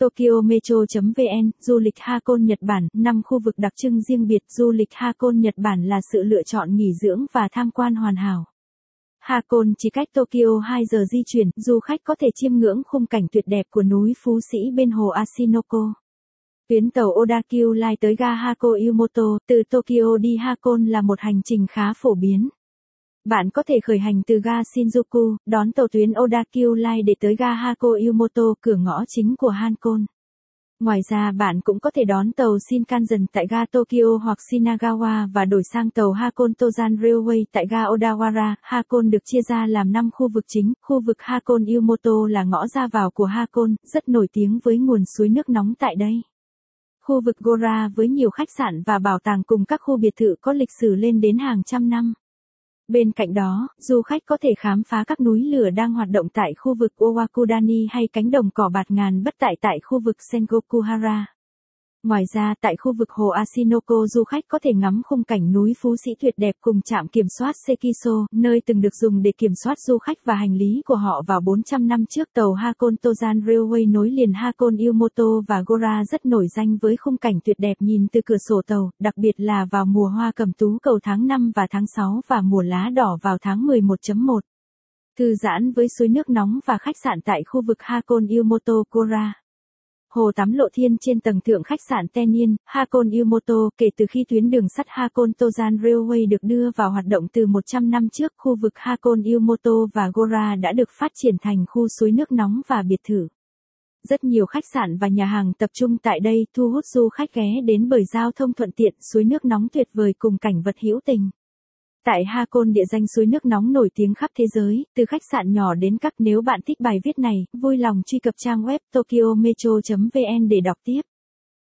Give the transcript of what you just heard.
Tokyo Metro.vn, du lịch Hakone Nhật Bản, 5 khu vực đặc trưng riêng biệt, du lịch Hakone Nhật Bản là sự lựa chọn nghỉ dưỡng và tham quan hoàn hảo. Hakone chỉ cách Tokyo 2 giờ di chuyển, du khách có thể chiêm ngưỡng khung cảnh tuyệt đẹp của núi Phú Sĩ bên hồ Asinoko. Tuyến tàu Odakyu Line tới ga Hako Yumoto, từ Tokyo đi Hakone là một hành trình khá phổ biến. Bạn có thể khởi hành từ ga Shinjuku, đón tàu tuyến Odakyu Line để tới ga Hako Yumoto, cửa ngõ chính của Hankon. Ngoài ra bạn cũng có thể đón tàu Shinkansen tại ga Tokyo hoặc Shinagawa và đổi sang tàu Hakone Tozan Railway tại ga Odawara. Hakone được chia ra làm 5 khu vực chính. Khu vực Hakone Yumoto là ngõ ra vào của Hakone, rất nổi tiếng với nguồn suối nước nóng tại đây. Khu vực Gora với nhiều khách sạn và bảo tàng cùng các khu biệt thự có lịch sử lên đến hàng trăm năm. Bên cạnh đó, du khách có thể khám phá các núi lửa đang hoạt động tại khu vực Owakudani hay cánh đồng cỏ bạt ngàn bất tại tại khu vực Sengokuhara. Ngoài ra tại khu vực hồ Ashinoko du khách có thể ngắm khung cảnh núi Phú Sĩ tuyệt đẹp cùng trạm kiểm soát Sekiso, nơi từng được dùng để kiểm soát du khách và hành lý của họ vào 400 năm trước tàu Hakone Tozan Railway nối liền Hakone Yumoto và Gora rất nổi danh với khung cảnh tuyệt đẹp nhìn từ cửa sổ tàu, đặc biệt là vào mùa hoa cầm tú cầu tháng 5 và tháng 6 và mùa lá đỏ vào tháng 11.1. Thư giãn với suối nước nóng và khách sạn tại khu vực Hakone Yumoto Gora. Hồ tắm lộ thiên trên tầng thượng khách sạn Tenin, Hakone Yumoto, kể từ khi tuyến đường sắt Hakone Tozan Railway được đưa vào hoạt động từ 100 năm trước, khu vực Hakone Yumoto và Gora đã được phát triển thành khu suối nước nóng và biệt thự. Rất nhiều khách sạn và nhà hàng tập trung tại đây thu hút du khách ghé đến bởi giao thông thuận tiện, suối nước nóng tuyệt vời cùng cảnh vật hữu tình. Tại Hakone địa danh suối nước nóng nổi tiếng khắp thế giới, từ khách sạn nhỏ đến các nếu bạn thích bài viết này, vui lòng truy cập trang web tokyometro.vn để đọc tiếp.